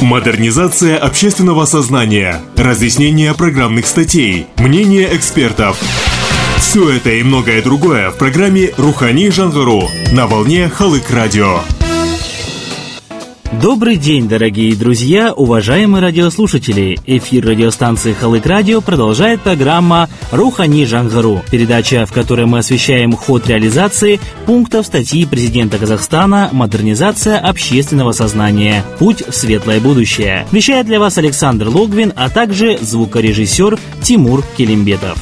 Модернизация общественного сознания, разъяснение программных статей, мнение экспертов. Все это и многое другое в программе «Рухани Жангару» на волне Халык Радио. Добрый день, дорогие друзья, уважаемые радиослушатели! Эфир радиостанции Халык Радио продолжает программа «Рухани Жангару», передача, в которой мы освещаем ход реализации пунктов статьи президента Казахстана «Модернизация общественного сознания. Путь в светлое будущее». Вещает для вас Александр Логвин, а также звукорежиссер Тимур Келимбетов.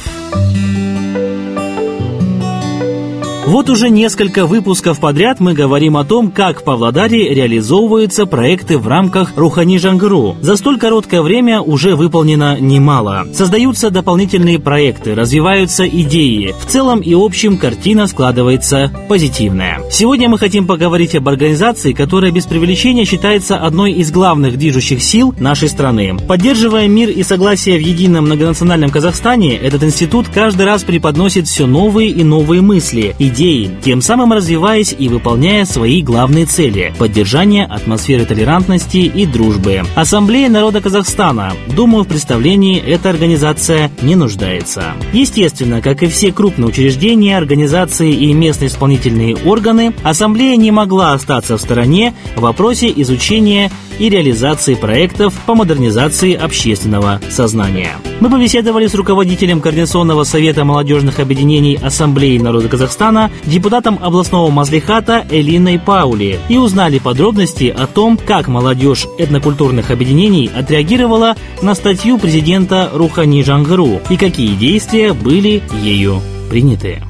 Вот уже несколько выпусков подряд мы говорим о том, как в Павлодаре реализовываются проекты в рамках Рухани Жангру. За столь короткое время уже выполнено немало. Создаются дополнительные проекты, развиваются идеи. В целом и общем картина складывается позитивная. Сегодня мы хотим поговорить об организации, которая без привлечения считается одной из главных движущих сил нашей страны. Поддерживая мир и согласие в едином многонациональном Казахстане, этот институт каждый раз преподносит все новые и новые мысли, идеи идеи, тем самым развиваясь и выполняя свои главные цели – поддержание атмосферы толерантности и дружбы. Ассамблея народа Казахстана. Думаю, в представлении эта организация не нуждается. Естественно, как и все крупные учреждения, организации и местные исполнительные органы, Ассамблея не могла остаться в стороне в вопросе изучения и реализации проектов по модернизации общественного сознания. Мы побеседовали с руководителем Координационного совета молодежных объединений Ассамблеи народа Казахстана, депутатом областного Мазлихата Элиной Паули и узнали подробности о том, как молодежь этнокультурных объединений отреагировала на статью президента Рухани Жангару и какие действия были ею приняты.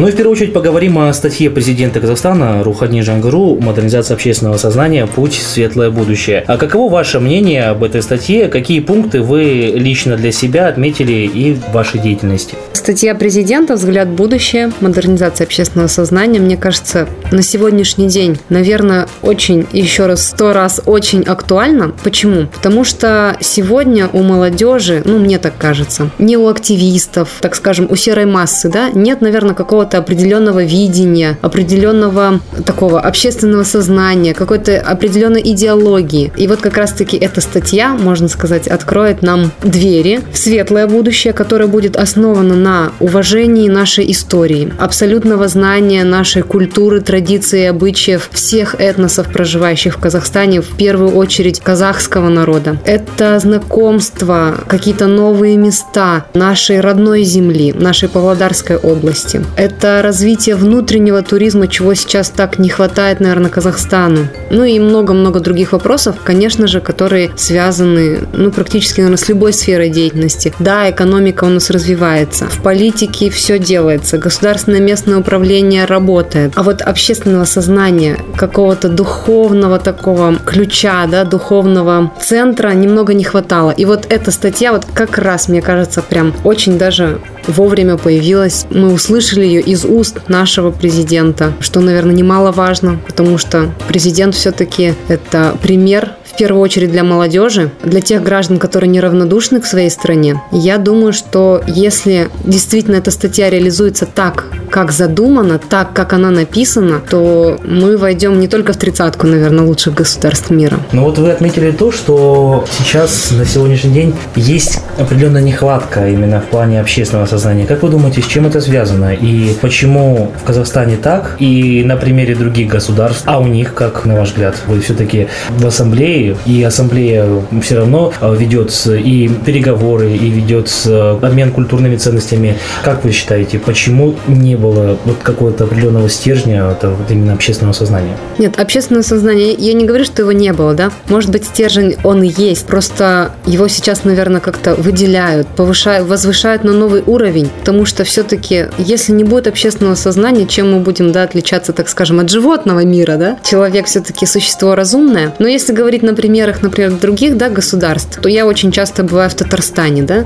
Ну и в первую очередь поговорим о статье президента Казахстана Рухани Жангару «Модернизация общественного сознания. Путь в светлое будущее». А каково ваше мнение об этой статье? Какие пункты вы лично для себя отметили и в вашей деятельности? Статья президента «Взгляд в будущее. Модернизация общественного сознания», мне кажется, на сегодняшний день, наверное, очень, еще раз, сто раз очень актуальна. Почему? Потому что сегодня у молодежи, ну, мне так кажется, не у активистов, так скажем, у серой массы, да, нет, наверное, какого-то какого-то определенного видения, определенного такого общественного сознания, какой-то определенной идеологии. И вот как раз-таки эта статья, можно сказать, откроет нам двери в светлое будущее, которое будет основано на уважении нашей истории, абсолютного знания нашей культуры, традиций обычаев всех этносов, проживающих в Казахстане, в первую очередь казахского народа. Это знакомство, какие-то новые места нашей родной земли, нашей Павлодарской области. Это это развитие внутреннего туризма, чего сейчас так не хватает, наверное, Казахстану. Ну и много-много других вопросов, конечно же, которые связаны, ну, практически, наверное, с любой сферой деятельности. Да, экономика у нас развивается, в политике все делается, государственное местное управление работает, а вот общественного сознания, какого-то духовного такого ключа, да, духовного центра немного не хватало. И вот эта статья вот как раз, мне кажется, прям очень даже вовремя появилась. Мы услышали ее из уст нашего президента, что, наверное, немаловажно, потому что президент все-таки это пример в первую очередь для молодежи, для тех граждан, которые неравнодушны к своей стране. Я думаю, что если действительно эта статья реализуется так, как задумано, так, как она написана, то мы войдем не только в тридцатку, наверное, лучших государств мира. Ну вот вы отметили то, что сейчас, на сегодняшний день, есть определенная нехватка именно в плане общественного сознания. Как вы думаете, с чем это связано? И почему в Казахстане так? И на примере других государств, а у них, как на ваш взгляд, вы все-таки в ассамблее и ассамблея все равно э, ведет и переговоры, и ведет э, обмен культурными ценностями. Как вы считаете, почему не было вот какого-то определенного стержня это вот именно общественного сознания? Нет, общественное сознание, я не говорю, что его не было, да. Может быть, стержень он есть, просто его сейчас, наверное, как-то выделяют, повышают, возвышают на новый уровень, потому что все-таки, если не будет общественного сознания, чем мы будем, да, отличаться, так скажем, от животного мира, да? Человек все-таки существо разумное. Но если говорить на примерах, например, других да, государств, то я очень часто бываю в Татарстане. Да?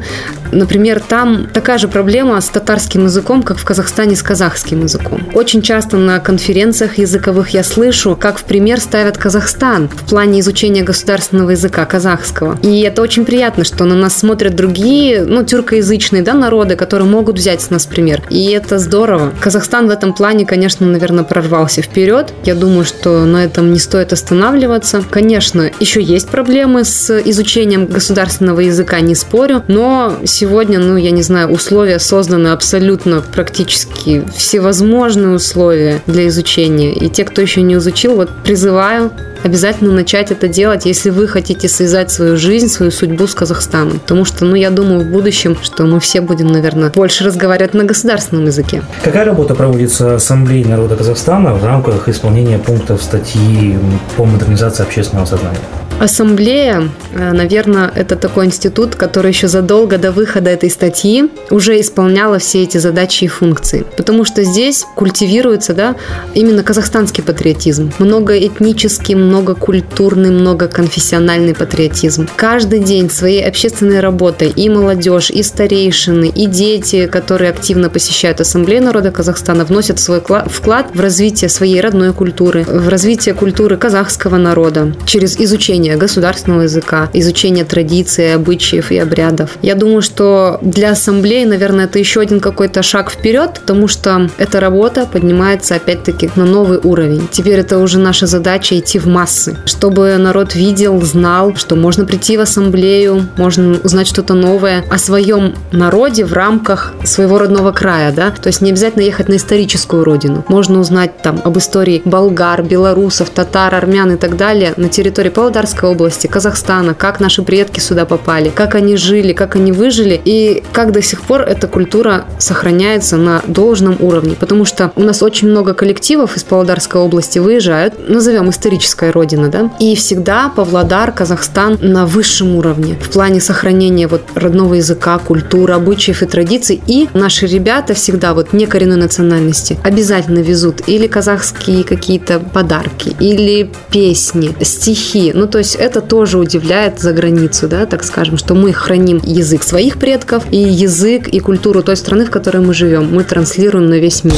Например, там такая же проблема с татарским языком, как в Казахстане с казахским языком. Очень часто на конференциях языковых я слышу, как в пример ставят Казахстан в плане изучения государственного языка казахского. И это очень приятно, что на нас смотрят другие, ну, тюркоязычные, да, народы, которые могут взять с нас пример. И это здорово. Казахстан в этом плане, конечно, наверное, прорвался вперед. Я думаю, что на этом не стоит останавливаться. Конечно, еще есть проблемы с изучением государственного языка, не спорю, но сегодня, ну, я не знаю, условия созданы абсолютно практически всевозможные условия для изучения. И те, кто еще не изучил, вот призываю обязательно начать это делать, если вы хотите связать свою жизнь, свою судьбу с Казахстаном. Потому что, ну, я думаю, в будущем, что мы все будем, наверное, больше разговаривать на государственном языке. Какая работа проводится Ассамблеей народа Казахстана в рамках исполнения пунктов статьи по модернизации общественного сознания? Ассамблея, э, наверное, это такой институт, который еще задолго до выхода этой статьи уже исполняла все эти задачи и функции. Потому что здесь культивируется да, именно казахстанский патриотизм. Многоэтнический, многокультурный, многоконфессиональный патриотизм. Каждый день своей общественной работой и молодежь, и старейшины, и дети, которые активно посещают Ассамблею народа Казахстана, вносят свой вклад в развитие своей родной культуры, в развитие культуры казахского народа через изучение изучение государственного языка, изучение традиций, обычаев и обрядов. Я думаю, что для ассамблеи, наверное, это еще один какой-то шаг вперед, потому что эта работа поднимается опять-таки на новый уровень. Теперь это уже наша задача идти в массы, чтобы народ видел, знал, что можно прийти в ассамблею, можно узнать что-то новое о своем народе в рамках своего родного края, да, то есть не обязательно ехать на историческую родину. Можно узнать там об истории болгар, белорусов, татар, армян и так далее на территории Павлодарского Краснодарской области, Казахстана, как наши предки сюда попали, как они жили, как они выжили, и как до сих пор эта культура сохраняется на должном уровне. Потому что у нас очень много коллективов из Павлодарской области выезжают, назовем историческая родина, да, и всегда Павлодар, Казахстан на высшем уровне в плане сохранения вот родного языка, культуры, обычаев и традиций. И наши ребята всегда вот не коренной национальности обязательно везут или казахские какие-то подарки, или песни, стихи. Ну, то есть это тоже удивляет за границу, да, так скажем, что мы храним язык своих предков и язык и культуру той страны, в которой мы живем. Мы транслируем на весь мир.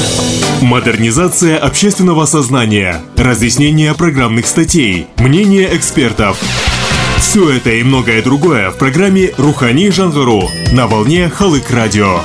Модернизация общественного сознания, разъяснение программных статей, мнение экспертов. Все это и многое другое в программе «Рухани Жангару» на волне Халык Радио.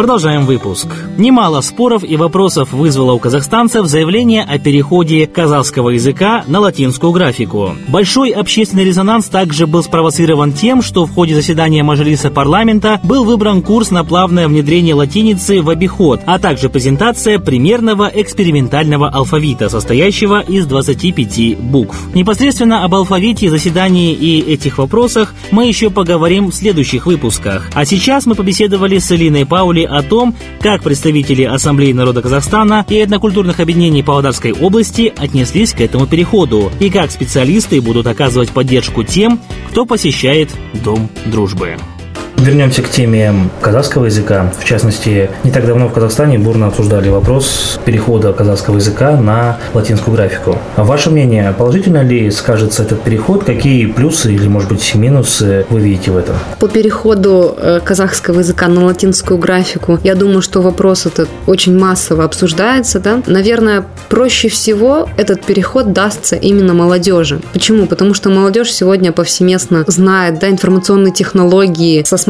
Продолжаем выпуск. Немало споров и вопросов вызвало у казахстанцев заявление о переходе казахского языка на латинскую графику. Большой общественный резонанс также был спровоцирован тем, что в ходе заседания Мажилиса парламента был выбран курс на плавное внедрение латиницы в обиход, а также презентация примерного экспериментального алфавита, состоящего из 25 букв. Непосредственно об алфавите, заседании и этих вопросах мы еще поговорим в следующих выпусках. А сейчас мы побеседовали с Элиной Паули о том, как представители Ассамблеи народа Казахстана и этнокультурных объединений Павлодарской области отнеслись к этому переходу и как специалисты будут оказывать поддержку тем, кто посещает Дом дружбы. Вернемся к теме казахского языка. В частности, не так давно в Казахстане бурно обсуждали вопрос перехода казахского языка на латинскую графику. Ваше мнение, положительно ли скажется этот переход? Какие плюсы или, может быть, минусы вы видите в этом? По переходу э, казахского языка на латинскую графику, я думаю, что вопрос этот очень массово обсуждается. Да? Наверное, проще всего этот переход дастся именно молодежи. Почему? Потому что молодежь сегодня повсеместно знает да, информационные технологии со смартфонами,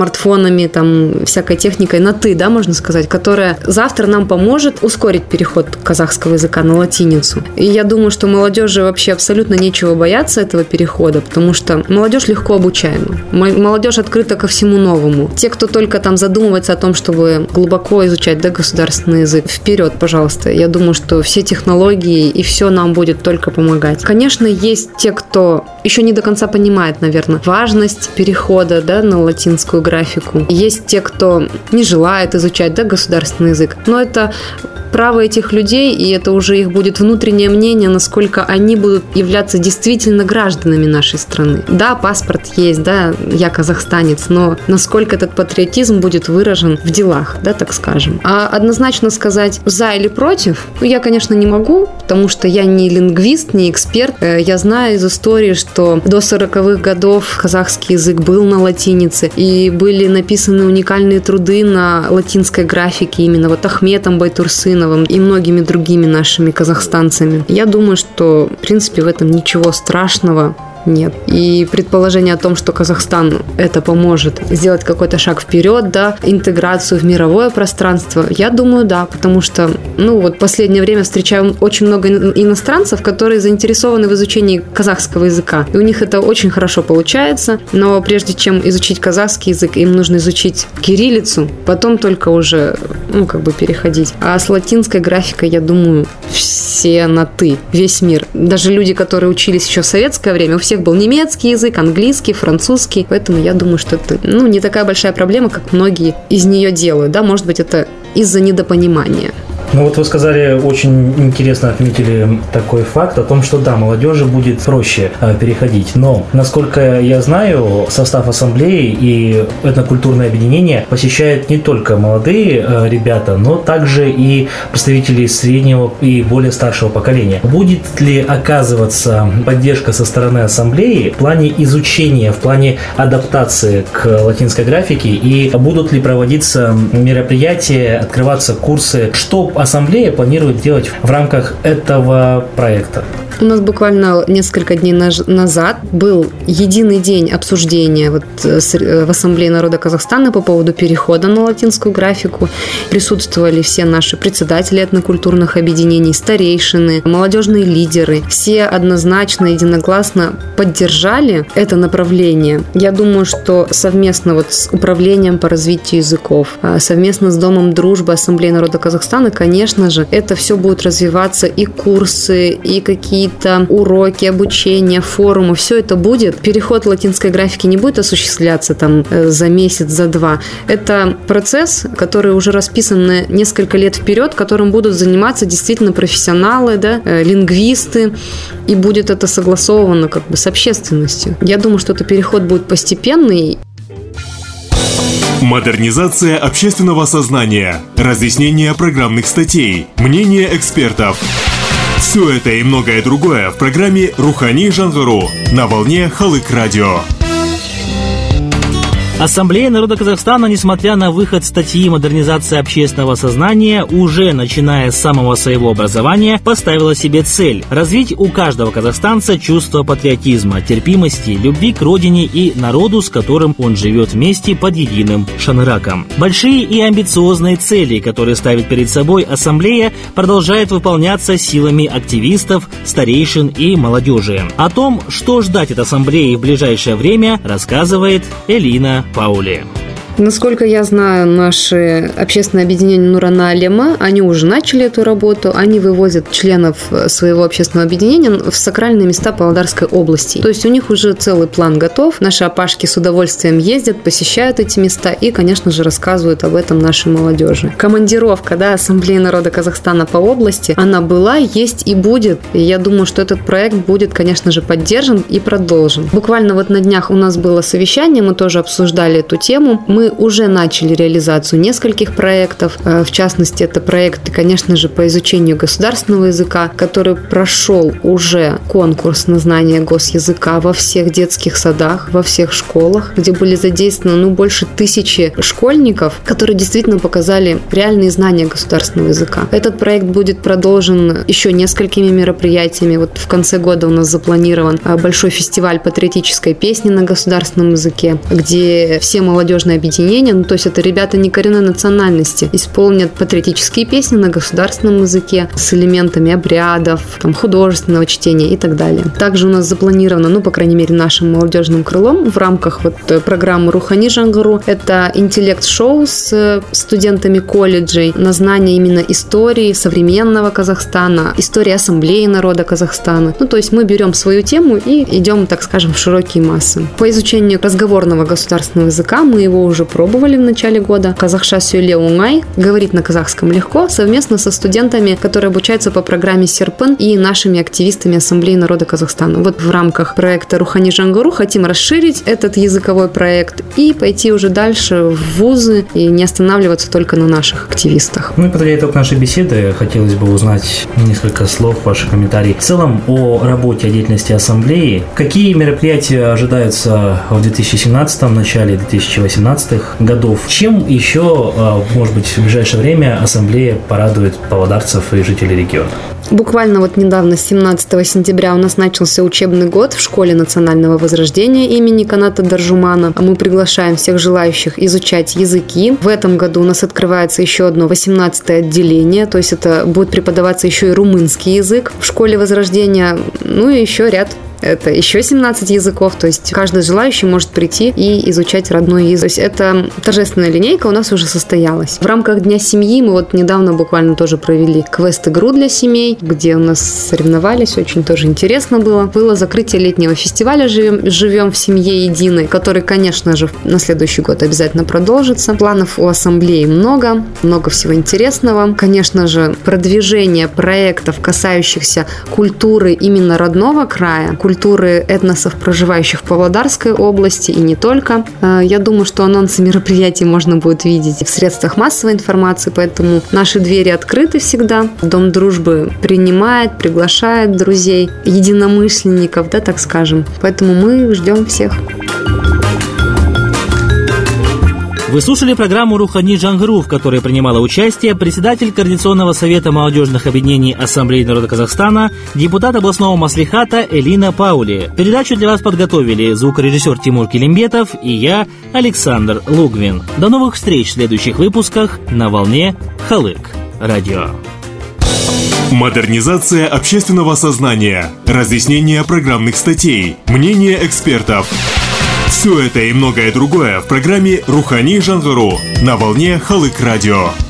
там, всякой техникой на «ты», да, можно сказать, которая завтра нам поможет ускорить переход казахского языка на латиницу. И я думаю, что молодежи вообще абсолютно нечего бояться этого перехода, потому что молодежь легко обучаема. Молодежь открыта ко всему новому. Те, кто только там задумывается о том, чтобы глубоко изучать да, государственный язык, вперед, пожалуйста. Я думаю, что все технологии и все нам будет только помогать. Конечно, есть те, кто еще не до конца понимает, наверное, важность перехода да, на латинскую графику. Есть те, кто не желает изучать да, государственный язык, но это право этих людей, и это уже их будет внутреннее мнение, насколько они будут являться действительно гражданами нашей страны. Да, паспорт есть, да, я казахстанец, но насколько этот патриотизм будет выражен в делах, да, так скажем. А однозначно сказать за или против, ну, я, конечно, не могу, потому что я не лингвист, не эксперт. Э, я знаю из истории, что до 40-х годов казахский язык был на латинице, и были написаны уникальные труды на латинской графике именно вот Ахметом Байтурсыновым и многими другими нашими казахстанцами. Я думаю, что, в принципе, в этом ничего страшного нет. И предположение о том, что Казахстан это поможет сделать какой-то шаг вперед, да, интеграцию в мировое пространство, я думаю, да, потому что, ну вот, последнее время встречаю очень много иностранцев, которые заинтересованы в изучении казахского языка. И у них это очень хорошо получается, но прежде чем изучить казахский язык, им нужно изучить кириллицу, потом только уже, ну, как бы переходить. А с латинской графикой, я думаю, все на «ты», весь мир. Даже люди, которые учились еще в советское время, у всех всех был немецкий язык, английский, французский. Поэтому я думаю, что это ну, не такая большая проблема, как многие из нее делают. Да, может быть, это из-за недопонимания. Ну вот вы сказали, очень интересно отметили такой факт о том, что да, молодежи будет проще э, переходить. Но, насколько я знаю, состав ассамблеи и этнокультурное объединение посещают не только молодые э, ребята, но также и представители среднего и более старшего поколения. Будет ли оказываться поддержка со стороны ассамблеи в плане изучения, в плане адаптации к латинской графике и будут ли проводиться мероприятия, открываться курсы, что ассамблея планирует делать в рамках этого проекта? У нас буквально несколько дней назад был единый день обсуждения вот э, э, в Ассамблее народа Казахстана по поводу перехода на латинскую графику. Присутствовали все наши председатели этнокультурных объединений, старейшины, молодежные лидеры. Все однозначно, единогласно поддержали это направление. Я думаю, что совместно вот с Управлением по развитию языков, а совместно с Домом дружбы Ассамблеи народа Казахстана, конечно же, это все будет развиваться и курсы, и какие какие-то уроки, обучение, форумы, все это будет. Переход латинской графики не будет осуществляться там э, за месяц, за два. Это процесс, который уже расписан на несколько лет вперед, которым будут заниматься действительно профессионалы, да, э, лингвисты, и будет это согласовано как бы с общественностью. Я думаю, что это переход будет постепенный. Модернизация общественного сознания, разъяснение программных статей, мнение экспертов – все это и многое другое в программе «Рухани Жангару» на волне Халык Радио. Ассамблея народа Казахстана, несмотря на выход статьи модернизации общественного сознания, уже начиная с самого своего образования, поставила себе цель – развить у каждого казахстанца чувство патриотизма, терпимости, любви к родине и народу, с которым он живет вместе под единым шанраком. Большие и амбициозные цели, которые ставит перед собой Ассамблея, продолжают выполняться силами активистов, старейшин и молодежи. О том, что ждать от Ассамблеи в ближайшее время, рассказывает Элина Паули. Насколько я знаю, наши общественное объединение Нурана Алема, они уже начали эту работу, они вывозят членов своего общественного объединения в сакральные места Павлодарской области. То есть у них уже целый план готов. Наши опашки с удовольствием ездят, посещают эти места и, конечно же, рассказывают об этом нашей молодежи. Командировка, да, Ассамблеи народа Казахстана по области, она была, есть и будет. И я думаю, что этот проект будет, конечно же, поддержан и продолжен. Буквально вот на днях у нас было совещание, мы тоже обсуждали эту тему. Мы уже начали реализацию нескольких проектов. Э, в частности, это проект, конечно же, по изучению государственного языка, который прошел уже конкурс на знание госязыка во всех детских садах, во всех школах, где были задействованы ну, больше тысячи школьников, которые действительно показали реальные знания государственного языка. Этот проект будет продолжен еще несколькими мероприятиями. Вот в конце года у нас запланирован э, большой фестиваль патриотической песни на государственном языке, где все молодежные объединения объединения, ну то есть это ребята не коренной национальности, исполнят патриотические песни на государственном языке с элементами обрядов, там, художественного чтения и так далее. Также у нас запланировано, ну по крайней мере нашим молодежным крылом в рамках вот э, программы Рухани Жангару, это интеллект-шоу с э, студентами колледжей на знание именно истории современного Казахстана, истории ассамблеи народа Казахстана. Ну то есть мы берем свою тему и идем, так скажем, в широкие массы. По изучению разговорного государственного языка мы его уже уже пробовали в начале года. Казахша Сюле Унгай говорит на казахском легко, совместно со студентами, которые обучаются по программе Серпен и нашими активистами Ассамблеи народа Казахстана. Вот в рамках проекта Рухани Жангуру хотим расширить этот языковой проект и пойти уже дальше в вузы и не останавливаться только на наших активистах. Ну и подводя итог нашей беседы, хотелось бы узнать несколько слов, ваши комментарии. В целом о работе, о деятельности Ассамблеи. Какие мероприятия ожидаются в 2017 начале 2018 годов? Чем еще, а, может быть, в ближайшее время Ассамблея порадует павлодарцев и жителей региона? Буквально вот недавно, 17 сентября, у нас начался учебный год в школе национального возрождения имени Каната Даржумана. Мы приглашаем всех желающих изучать языки. В этом году у нас открывается еще одно 18 отделение, то есть это будет преподаваться еще и румынский язык в школе возрождения, ну и еще ряд это еще 17 языков, то есть каждый желающий может прийти и изучать родной язык. То есть это торжественная линейка у нас уже состоялась. В рамках Дня семьи мы вот недавно буквально тоже провели квест-игру для семей, где у нас соревновались, очень тоже интересно было. Было закрытие летнего фестиваля «Живем, живем в семье единой», который, конечно же, на следующий год обязательно продолжится. Планов у ассамблеи много, много всего интересного. Конечно же, продвижение проектов, касающихся культуры именно родного края, культуры этносов, проживающих в Павлодарской области и не только. Э, я думаю, что анонсы мероприятий можно будет видеть в средствах массовой информации, поэтому наши двери открыты всегда. Дом дружбы принимает, приглашает друзей, единомышленников, да, так скажем. Поэтому мы ждем всех. Вы слушали программу «Рухани Джангру», в которой принимала участие председатель Координационного совета молодежных объединений Ассамблеи народа Казахстана, депутат областного маслихата Элина Паули. Передачу для вас подготовили звукорежиссер Тимур Келимбетов и я, Александр Лугвин. До новых встреч в следующих выпусках на волне Халык. Радио. Модернизация общественного сознания, разъяснение программных статей, мнение экспертов – все это и многое другое в программе «Рухани Жангару» на волне Халык Радио.